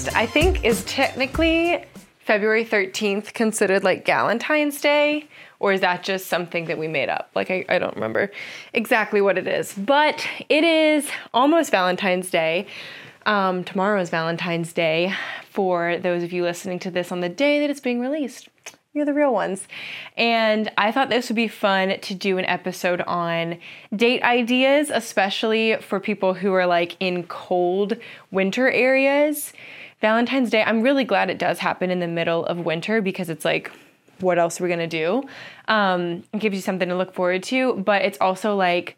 almost, I think, is technically February 13th considered like Galentine's Day? Or is that just something that we made up? Like, I, I don't remember exactly what it is. But it is almost Valentine's Day. Um, tomorrow is Valentine's Day for those of you listening to this on the day that it's being released. You're the real ones. And I thought this would be fun to do an episode on date ideas, especially for people who are like in cold winter areas. Valentine's Day, I'm really glad it does happen in the middle of winter because it's like, what else are we gonna do? Um, it gives you something to look forward to, but it's also like,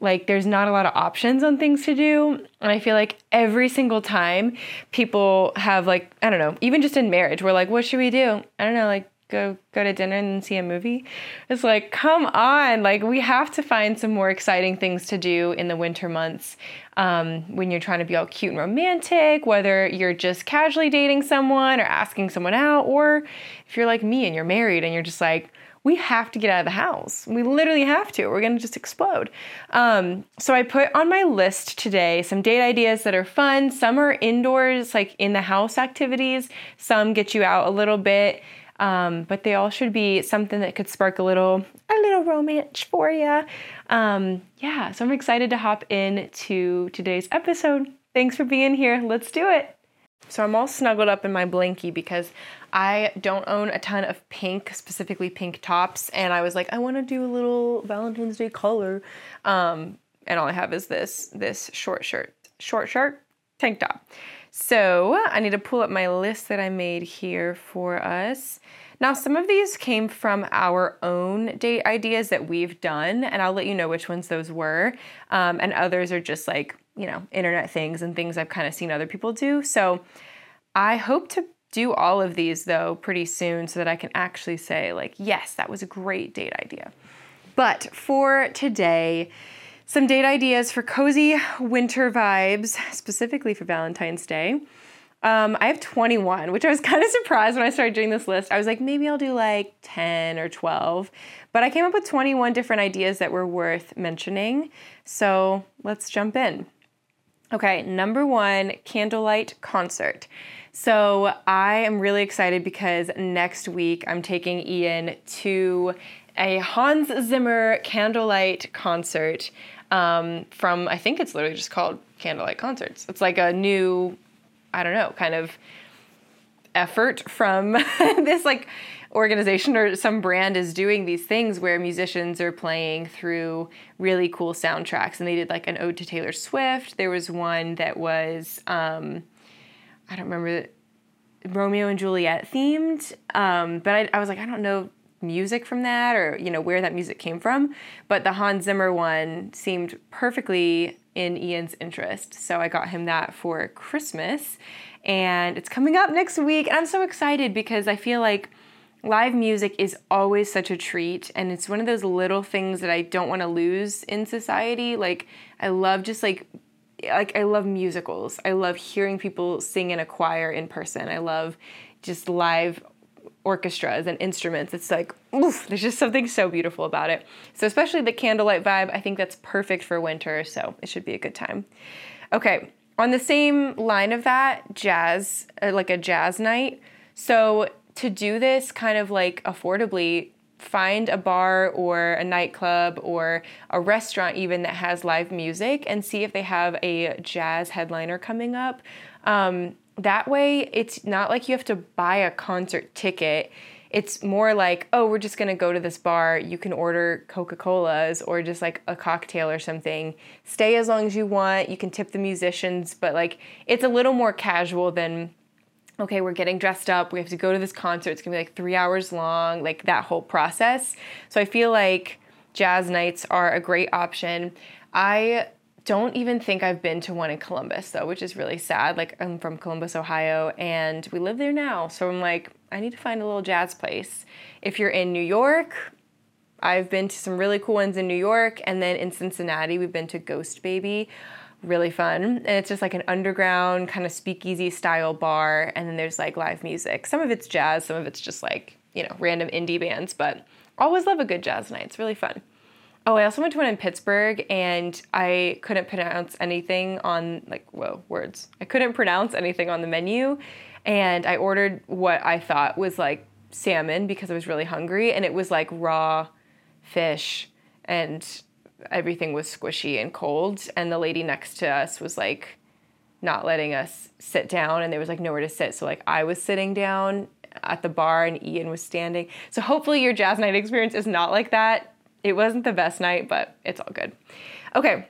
like there's not a lot of options on things to do and i feel like every single time people have like i don't know even just in marriage we're like what should we do i don't know like go go to dinner and see a movie. It's like, come on, like we have to find some more exciting things to do in the winter months um, when you're trying to be all cute and romantic, whether you're just casually dating someone or asking someone out, or if you're like me and you're married and you're just like, we have to get out of the house. We literally have to. We're going to just explode. Um, so I put on my list today some date ideas that are fun. Some are indoors, like in the house activities. Some get you out a little bit. Um, but they all should be something that could spark a little a little romance for you. Um, yeah, so I'm excited to hop into today's episode. Thanks for being here. Let's do it. So I'm all snuggled up in my blankie because I don't own a ton of pink, specifically pink tops, and I was like, I want to do a little Valentine's Day color, um, and all I have is this this short shirt, short shirt, tank top. So I need to pull up my list that I made here for us. Now, some of these came from our own date ideas that we've done, and I'll let you know which ones those were. Um, and others are just like, you know, internet things and things I've kind of seen other people do. So I hope to do all of these though pretty soon so that I can actually say, like, yes, that was a great date idea. But for today, some date ideas for cozy winter vibes, specifically for Valentine's Day. Um, I have 21, which I was kind of surprised when I started doing this list. I was like, maybe I'll do like 10 or 12. But I came up with 21 different ideas that were worth mentioning. So let's jump in. Okay, number one, candlelight concert. So I am really excited because next week I'm taking Ian to a Hans Zimmer candlelight concert um, from I think it's literally just called Candlelight Concerts. It's like a new, I don't know, kind of effort from this like organization or some brand is doing these things where musicians are playing through really cool soundtracks. And they did like an ode to taylor swift. There was one that was um, i don't remember romeo and juliet themed. Um, but I, I was like i don't know music from that or you know where that music came from but the hans zimmer one seemed perfectly in ian's interest. So i got him that for christmas and it's coming up next week and i'm so excited because i feel like live music is always such a treat and it's one of those little things that i don't want to lose in society. Like i love just like like i love musicals. I love hearing people sing in a choir in person. I love just live orchestras and instruments. It's like, oof, there's just something so beautiful about it. So, especially the candlelight vibe, I think that's perfect for winter, so it should be a good time. Okay, on the same line of that, jazz, uh, like a jazz night. So, to do this kind of like affordably, find a bar or a nightclub or a restaurant even that has live music and see if they have a jazz headliner coming up. Um, that way it's not like you have to buy a concert ticket. It's more like oh we're just to go to this bar. You can order coca-colas or just like a cocktail or something. Stay as long as you want. You can tip the musicians but like it's a little more casual than okay we're getting dressed up. We have to go to this concert. It's to be like three hours long like that whole process. So i feel like jazz nights are a great option. I don't even think I've been to one in Columbus though, which is really sad. Like I'm from Columbus, Ohio, and we live there now. So I'm like, I need to find a little jazz place. If you're in New York, I've been to some really cool ones in New York, and then in Cincinnati, we've been to Ghost Baby. Really fun. And it's just like an underground kind of speakeasy style bar, and then there's like live music. Some of it's jazz, some of it's just like, you know, random indie bands, but always love a good jazz night. It's really fun. Oh, I also went to one in Pittsburgh and I couldn't pronounce anything on like whoa words. I couldn't pronounce anything on the menu, and I ordered what I thought was like salmon because I was really hungry, and it was like raw fish and everything was squishy and cold. And the lady next to us was like not letting us sit down, and there was like nowhere to sit. So like I was sitting down at the bar and Ian was standing. So hopefully your jazz night experience is not like that it wasn't the best night, but it's all good. Okay,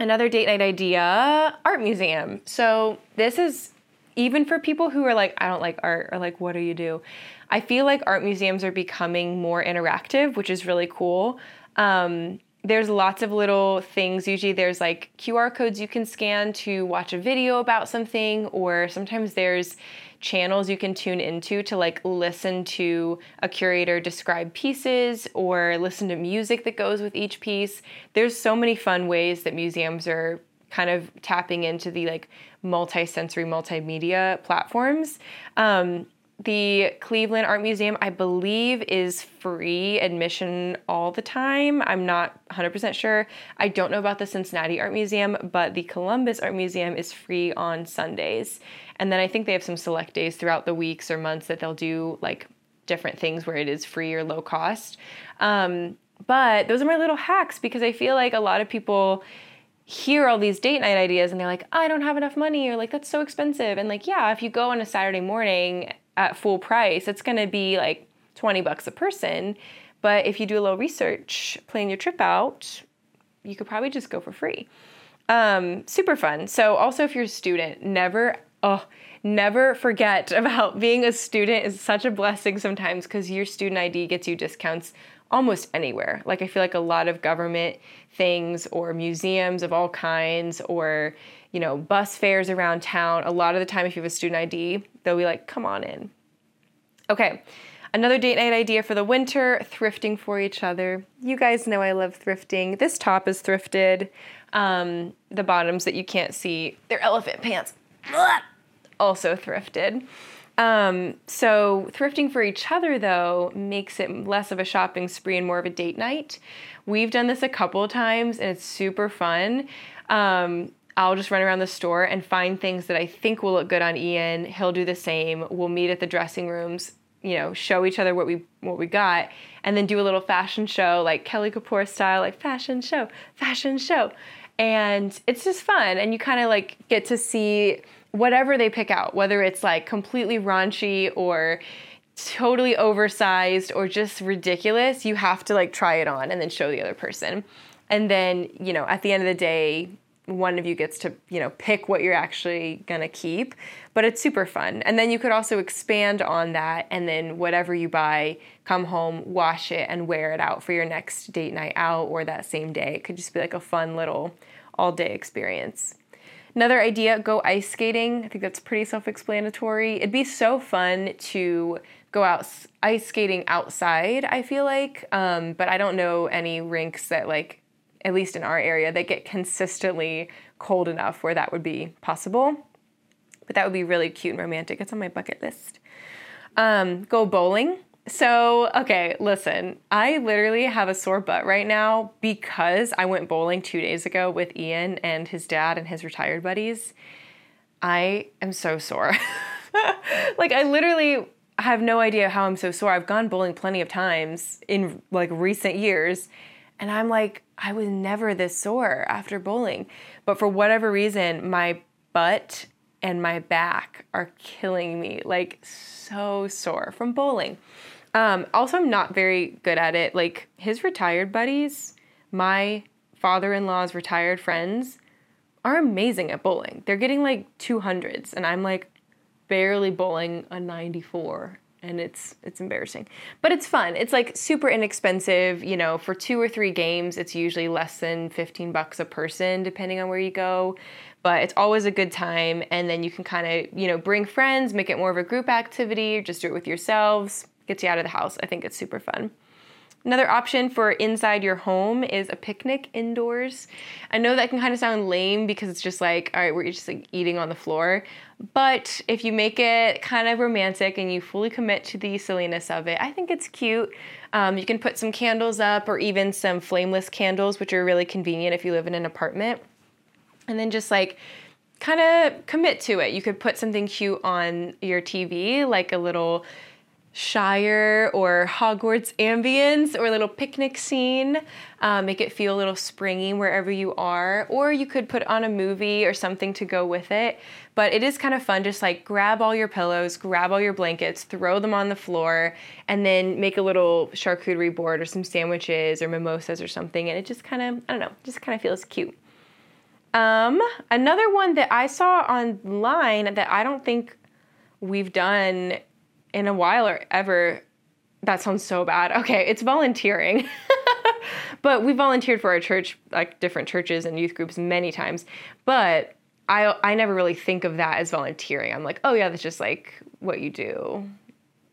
another date night idea art museum. So, this is even for people who are like, I don't like art, or like, what do you do? I feel like art museums are becoming more interactive, which is really cool. Um, there's lots of little things. Usually, there's like QR codes you can scan to watch a video about something, or sometimes there's channels you can tune into to like listen to a curator describe pieces or listen to music that goes with each piece. There's so many fun ways that museums are kind of tapping into the like multi-sensory multimedia platforms. Um, the Cleveland Art Museum, I believe, is free admission all the time. I'm not 100% sure. I don't know about the Cincinnati Art Museum, but the Columbus Art Museum is free on Sundays. And then I think they have some select days throughout the weeks or months that they'll do like different things where it is free or low cost. Um, but those are my little hacks because I feel like a lot of people hear all these date night ideas and they're like, I don't have enough money, or like, that's so expensive. And like, yeah, if you go on a Saturday morning at full price, it's gonna be like 20 bucks a person. But if you do a little research, plan your trip out, you could probably just go for free. Um, super fun. So, also, if you're a student, never, oh, never forget about being a student is such a blessing sometimes because your student ID gets you discounts almost anywhere. Like, I feel like a lot of government things or museums of all kinds or you know, bus fares around town. A lot of the time, if you have a student ID, they'll be like, come on in. Okay, another date night idea for the winter thrifting for each other. You guys know I love thrifting. This top is thrifted. Um, the bottoms that you can't see, they're elephant pants. Also thrifted. Um, so thrifting for each other though makes it less of a shopping spree and more of a date night. We've done this a couple of times and it's super fun. Um, I'll just run around the store and find things that I think will look good on Ian. He'll do the same. We'll meet at the dressing rooms, you know, show each other what we what we got, and then do a little fashion show like Kelly Kapoor style, like fashion show, fashion show. And it's just fun and you kind of like get to see whatever they pick out, whether it's like completely raunchy or totally oversized or just ridiculous, you have to like try it on and then show the other person. And then, you know, at the end of the day, one of you gets to you know pick what you're actually gonna keep but it's super fun. And then you could also expand on that and then whatever you buy come home wash it and wear it out for your next date night out or that same day. It could just be like a fun little all day experience another idea go ice skating i think that's pretty self-explanatory it'd be so fun to go out ice skating outside i feel like um, but i don't know any rinks that like at least in our area, that get consistently cold enough where that would be possible. But that would be really cute and romantic. It's on my bucket list. Um, go bowling. So, okay, listen, I literally have a sore butt right now because I went bowling two days ago with Ian and his dad and his retired buddies. I am so sore. like, I literally have no idea how I'm so sore. I've gone bowling plenty of times in like recent years, and I'm like, I was never this sore after bowling. But for whatever reason, my butt and my back are killing me. Like, so sore from bowling. Um, also, I'm not very good at it. Like, his retired buddies, my father in law's retired friends, are amazing at bowling. They're getting like 200s, and I'm like barely bowling a 94 and it's it's embarrassing. But it's fun. It's like super inexpensive. You know for two or three games it's usually less than 15 bucks a person depending on where you go. But it's always a good time and then you can kind of you know bring friends make it more of a group activity just do it with yourselves gets you out of the house i think it's super fun Another option for inside your home is a picnic indoors. I know that can kind of sound lame because it's just like, all right, we're just like eating on the floor. But if you make it kind of romantic and you fully commit to the silliness of it, I think it's cute. Um, you can put some candles up or even some flameless candles, which are really convenient if you live in an apartment. And then just like kind of commit to it. You could put something cute on your TV, like a little Shire or Hogwarts ambience or a little picnic scene. Uh, make it feel a little springy wherever you are. Or you could put on a movie or something to go with it. But it is kind of fun. Just like grab all your pillows, grab all your blankets, throw them on the floor, and then make a little charcuterie board or some sandwiches or mimosas or something. And it just kind of, I don't know, just kind of feels cute. Um, another one that I saw online that I don't think we've done in a while or ever. That sounds so bad. Okay, it's volunteering. but we volunteered for our church, like different churches and youth groups many times. But I I never really think of that as volunteering. I'm like, oh yeah, that's just like what you do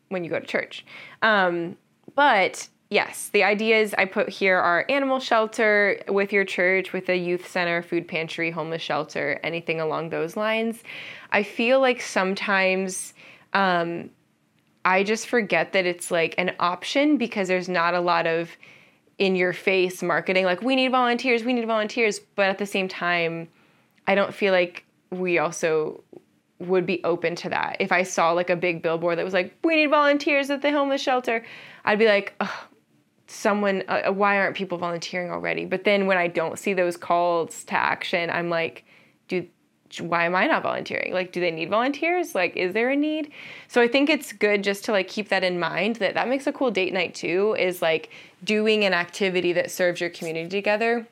when you go to church. Um, but yes, the ideas I put here are animal shelter with your church, with a youth center, food pantry, homeless shelter, anything along those lines. I feel like sometimes um, I just forget that it's like an option because there's not a lot of in your face marketing like we need volunteers, we need volunteers, but at the same time I don't feel like we also would be open to that. If I saw like a big billboard that was like we need volunteers at the homeless shelter, I'd be like, someone uh, why aren't people volunteering already? But then when I don't see those calls to action, I'm like, do why am I not volunteering? Like, do they need volunteers? Like, is there a need? So I think it's good just to like keep that in mind that that makes a cool date night too, is like doing an activity that serves your community together.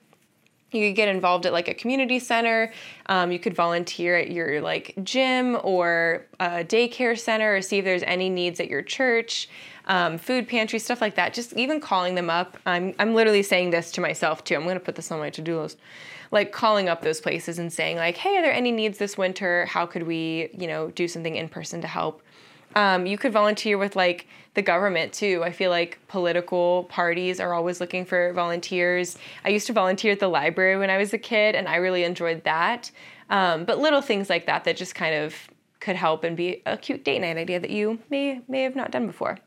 You could get involved at like a community center. Um, you could volunteer at your like gym or a daycare center or see if there's any needs at your church, um, food pantry, stuff like that. Just even calling them up. I'm, I'm literally saying this to myself too. I'm going to put this on my to do list like calling up those places and saying like, hey, are there any needs this winter? How could we, you know, do something in person to help? Um, you could volunteer with like the government too. I feel like political parties are always looking for volunteers. I used to volunteer at the library when I was a kid, and I really enjoyed that. Um, but little things like that that just kind of could help and be a cute date night idea that you may may have not done before.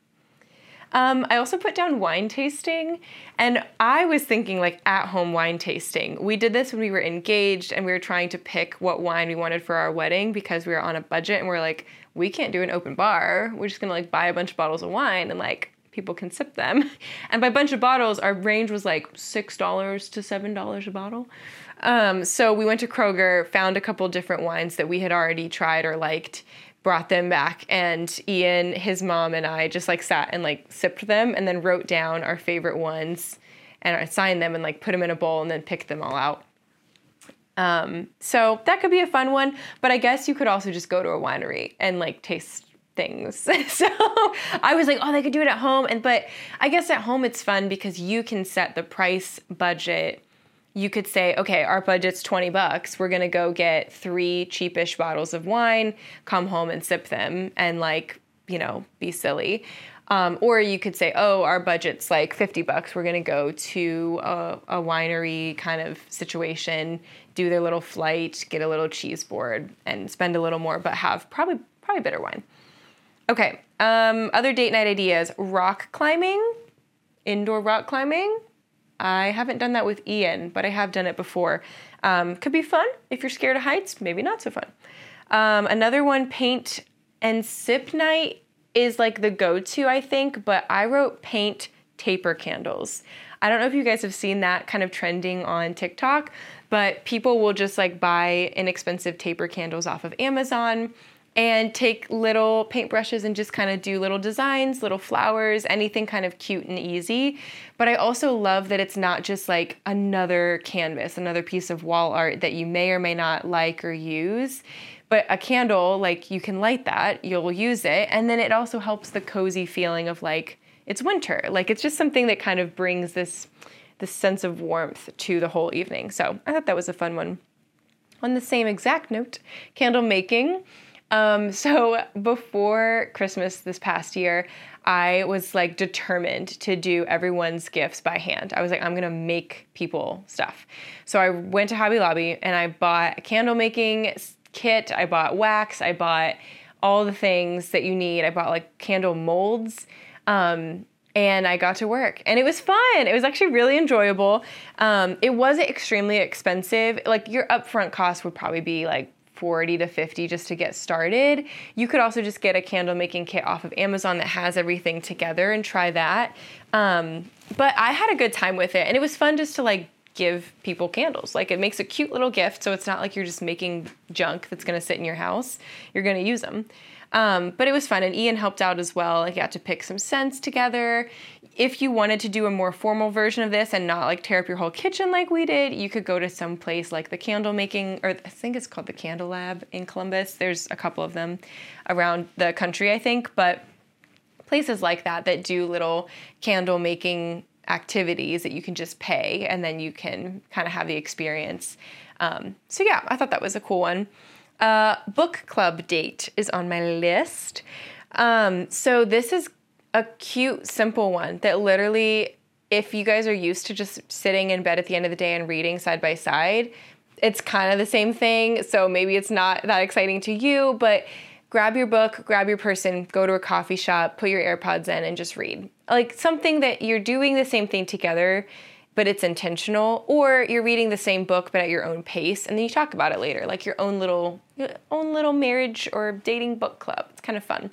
Um, I also put down wine tasting, and I was thinking like at home wine tasting. We did this when we were engaged and we were trying to pick what wine we wanted for our wedding because we were on a budget and we are like, we can't do an open bar. We're just gonna like buy a bunch of bottles of wine and like people can sip them. And by bunch of bottles, our range was like six dollars to seven dollars a bottle. Um, so we went to Kroger, found a couple different wines that we had already tried or liked, brought them back and Ian, his mom and I just like sat and like sipped them and then wrote down our favorite ones and I signed them and like put them in a bowl and then picked them all out. Um, so that could be a fun one, but I guess you could also just go to a winery and like taste things. so I was like, oh, they could do it at home. And but I guess at home it's fun because you can set the price budget you could say, okay, our budget's 20 bucks. We're going to go get three cheapish bottles of wine, come home and sip them and like, you know, be silly. Um, or you could say, oh, our budget's like 50 bucks. We're going to go to a, a, winery kind of situation, do their little flight, get a little cheese board and spend a little more, but have probably, probably better wine. Okay. Um, other date night ideas rock climbing, indoor rock climbing. I haven't done that with Ian, but I have done it before. Um, could be fun if you're scared of heights, maybe not so fun. Um, another one, paint and sip night, is like the go to, I think, but I wrote paint taper candles. I don't know if you guys have seen that kind of trending on TikTok, but people will just like buy inexpensive taper candles off of Amazon and take little paintbrushes and just kind of do little designs, little flowers, anything kind of cute and easy. But I also love that it's not just like another canvas, another piece of wall art that you may or may not like or use. But a candle, like you can light that, you'll use it, and then it also helps the cozy feeling of like it's winter. Like it's just something that kind of brings this this sense of warmth to the whole evening. So I thought that was a fun one. On the same exact note, candle making. Um, so before Christmas this past year, I was like determined to do everyone's gifts by hand. I was like, I'm gonna make people stuff. So I went to Hobby Lobby and I bought a candle making kit. I bought wax. I bought all the things that you need. I bought like candle molds. Um, and I got to work and it was fun. It was actually really enjoyable. Um, it wasn't extremely expensive. Like your upfront cost would probably be like 40 to 50 just to get started. You could also just get a candle making kit off of Amazon that has everything together and try that. Um, but I had a good time with it and it was fun just to like give people candles. Like it makes a cute little gift so it's not like you're just making junk that's going to sit in your house. You're going to use them. Um, but it was fun, and Ian helped out as well. Like, got to pick some scents together. If you wanted to do a more formal version of this and not like tear up your whole kitchen like we did, you could go to some place like the candle making, or I think it's called the Candle Lab in Columbus. There's a couple of them around the country, I think, but places like that that do little candle making activities that you can just pay and then you can kind of have the experience. Um, so, yeah, I thought that was a cool one. Uh, book club date is on my list. Um, so this is a cute, simple one that literally, if you guys are used to just sitting in bed at the end of the day and reading side by side, it's kind of the same thing. So maybe it's not that exciting to you, but grab your book, grab your person, go to a coffee shop, put your AirPods in, and just read. Like something that you're doing the same thing together but it's intentional or you're reading the same book but at your own pace and then you talk about it later like your own little your own little marriage or dating book club it's kind of fun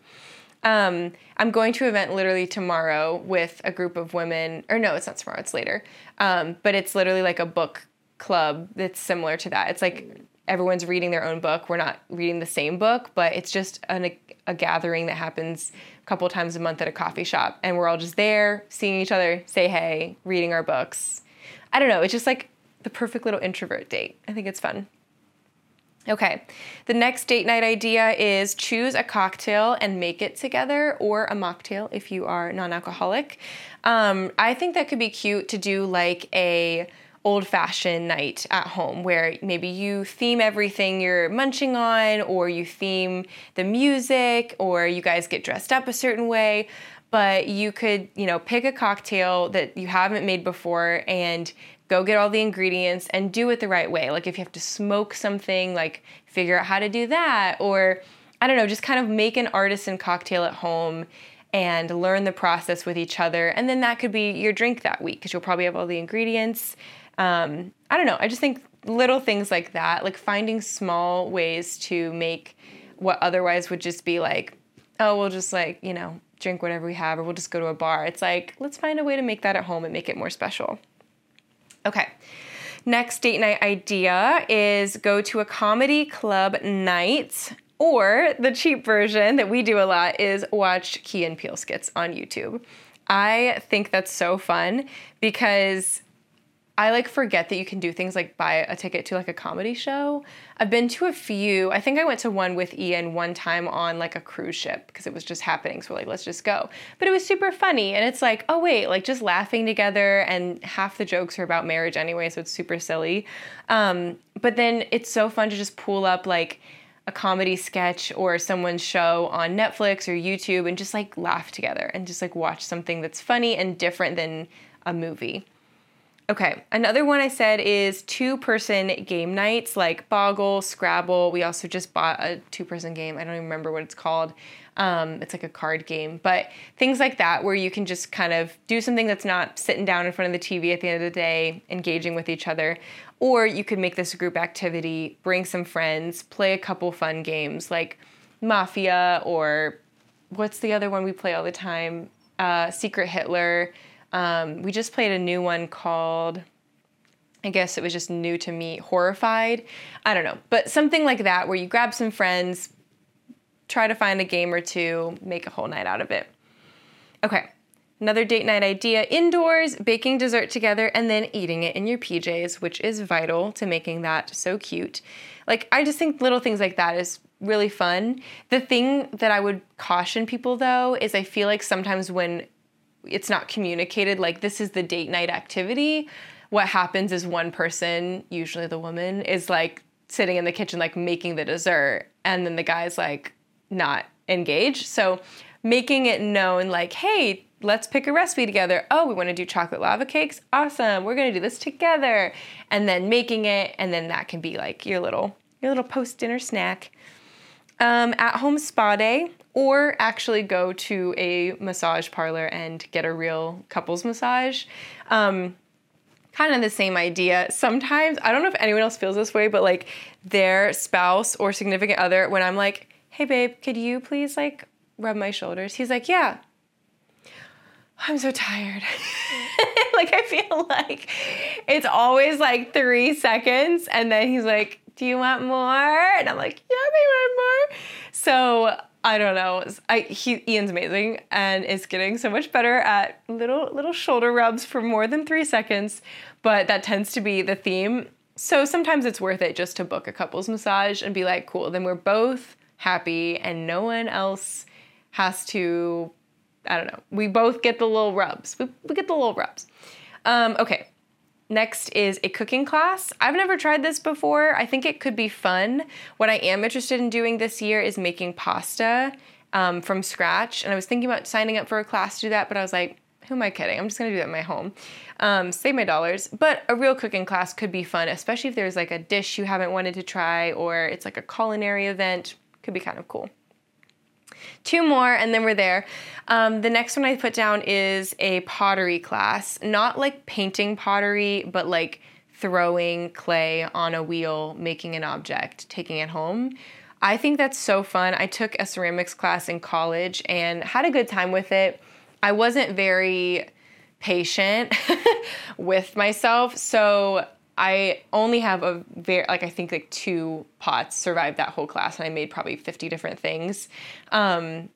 um, i'm going to an event literally tomorrow with a group of women or no it's not tomorrow it's later. Um, but it's literally like a book club that's similar to that. It's like everyone's reading their own book. We're not reading the same book but it's just an, a gathering that happens a couple times a month at a coffee shop. And we're all just there seeing each other say hey reading our books. I don't know it's just like the perfect little introvert date. I think it's fun okay the next date night idea is choose a cocktail and make it together or a mocktail if you are non-alcoholic um, i think that could be cute to do like a old fashioned night at home where maybe you theme everything you're munching on, or you theme the music, or you guys get dressed up a certain way. But you could, you know, pick a cocktail that you haven't made before and go get all the ingredients and do it the right way. Like if you have to smoke something, like figure out how to do that, or I don't know, just kind of make an artisan cocktail at home and learn the process with each other. And then that could be your drink that week because you'll probably have all the ingredients um, I don't know. I just think little things like that, like finding small ways to make what otherwise would just be like, oh, we'll just like, you know, drink whatever we have or we'll just go to a bar. It's like, let's find a way to make that at home and make it more special. Okay. Next date night idea is go to a comedy club night. Or the cheap version that we do a lot is watch Key and Peele skits on YouTube. I think that's so fun because I like forget that you can do things like buy a ticket to like a comedy show. I've been to a few. I think I went to one with Ian one time on like a cruise ship because it was just happening. So we're like, let's just go. But it was super funny. And it's like, oh wait, like just laughing together and half the jokes are about marriage anyway, so it's super silly. Um, but then it's so fun to just pull up like a comedy sketch or someone's show on Netflix or YouTube and just like laugh together and just like watch something that's funny and different than a movie. Okay, another one I said is two person game nights like Boggle, Scrabble. We also just bought a two person game. I don't even remember what it's called. Um, it's like a card game, but things like that where you can just kind of do something that's not sitting down in front of the TV at the end of the day, engaging with each other. Or you could make this a group activity, bring some friends, play a couple fun games like Mafia or what's the other one we play all the time? Uh, Secret Hitler. Um, we just played a new one called, I guess it was just new to me, Horrified. I don't know, but something like that where you grab some friends, try to find a game or two, make a whole night out of it. Okay, another date night idea indoors, baking dessert together, and then eating it in your PJs, which is vital to making that so cute. Like, I just think little things like that is really fun. The thing that I would caution people though is I feel like sometimes when it's not communicated like this is the date night activity what happens is one person usually the woman is like sitting in the kitchen like making the dessert and then the guy's like not engaged so making it known like, hey, let's pick a recipe together. Oh, we want to do chocolate lava cakes? Awesome. We're going to do this together. And then making it and then that can be like your little your little post-dinner snack. Um, at home spa day or actually go to a massage parlor and get a real couples massage. Um, kind of the same idea. Sometimes, I don't know if anyone else feels this way, but like their spouse or significant other, when I'm like, hey babe, could you please like rub my shoulders? He's like, yeah. I'm so tired. like, I feel like it's always like three seconds, and then he's like, Do you want more? And I'm like, Yeah, I want more. So I don't know. I he Ian's amazing and is getting so much better at little little shoulder rubs for more than three seconds, but that tends to be the theme. So sometimes it's worth it just to book a couples massage and be like, cool, then we're both happy and no one else has to I don't know. We both get the little rubs. We, we get the little rubs. Um, okay. Next is a cooking class. I've never tried this before. I think it could be fun. What I am interested in doing this year is making pasta um, from scratch. And I was thinking about signing up for a class to do that, but I was like, who am I kidding? I'm just gonna do that in my home. Um, save my dollars. But a real cooking class could be fun, especially if there's like a dish you haven't wanted to try or it's like a culinary event. Could be kind of cool. Two more, and then we're there. Um, the next one I put down is a pottery class. Not like painting pottery, but like throwing clay on a wheel, making an object, taking it home. I think that's so fun. I took a ceramics class in college and had a good time with it. I wasn't very patient with myself, so I only have a very like I think like two pots survived that whole class, and I made probably fifty different things. Um,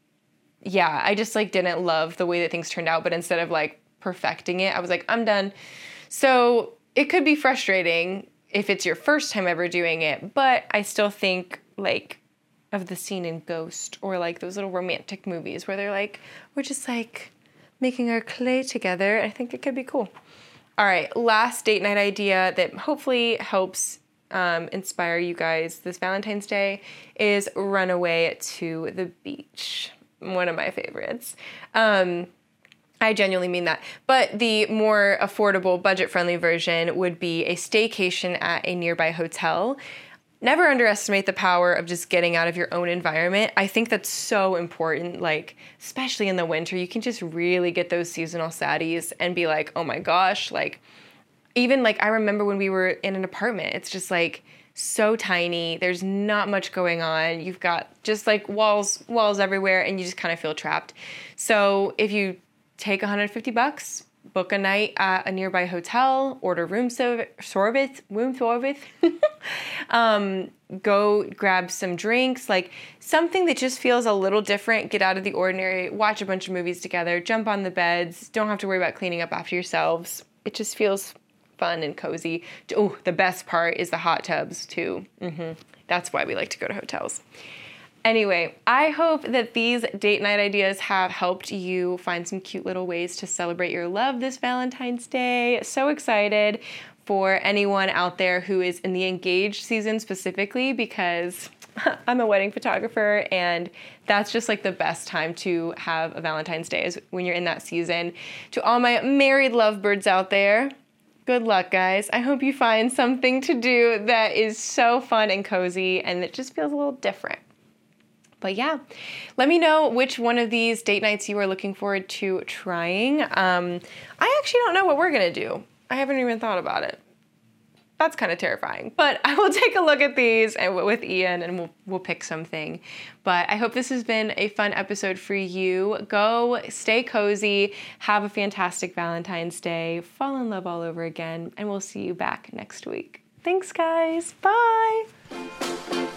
yeah, I just like didn't love the way that things turned out, but instead of like perfecting it, I was like, I'm done. So it could be frustrating if it's your first time ever doing it, but I still think like of the scene in Ghost or like those little romantic movies where they're like, we're just like making our clay together. I think it could be cool. All right, last date night idea that hopefully helps um, inspire you guys this Valentine's Day is run away to the beach. One of my favorites. Um, I genuinely mean that. But the more affordable, budget friendly version would be a staycation at a nearby hotel never underestimate the power of just getting out of your own environment. I think that's so important, like, especially in the winter. You can just really get those seasonal saddies and be like, oh my gosh, like, even like I remember when we were in an apartment, it's just like so tiny. There's not much going on. You've got just like walls, walls everywhere, and you just kind of feel trapped. So if you take 150 bucks, book a night at a nearby hotel, order room service, room service, um, go grab some drinks, like something that just feels a little different, get out of the ordinary, watch a bunch of movies together, jump on the beds, don't have to worry about cleaning up after yourselves. It just feels fun and cozy. Oh, the best part is the hot tubs too. Mm-hmm. That's why we like to go to hotels. Anyway, I hope that these date night ideas have helped you find some cute little ways to celebrate your love this Valentine's Day. So excited for anyone out there who is in the engaged season specifically because I'm a wedding photographer and that's just like the best time to have a Valentine's Day is when you're in that season. To all my married lovebirds out there, good luck, guys. I hope you find something to do that is so fun and cozy and it just feels a little different. But yeah, let me know which one of these date nights you are looking forward to trying. Um, I actually don't know what we're gonna do. I haven't even thought about it. That's kind of terrifying. But I will take a look at these and with Ian and we'll, we'll pick something. But I hope this has been a fun episode for you. Go stay cozy, have a fantastic Valentine's Day, fall in love all over again, and we'll see you back next week. Thanks, guys. Bye.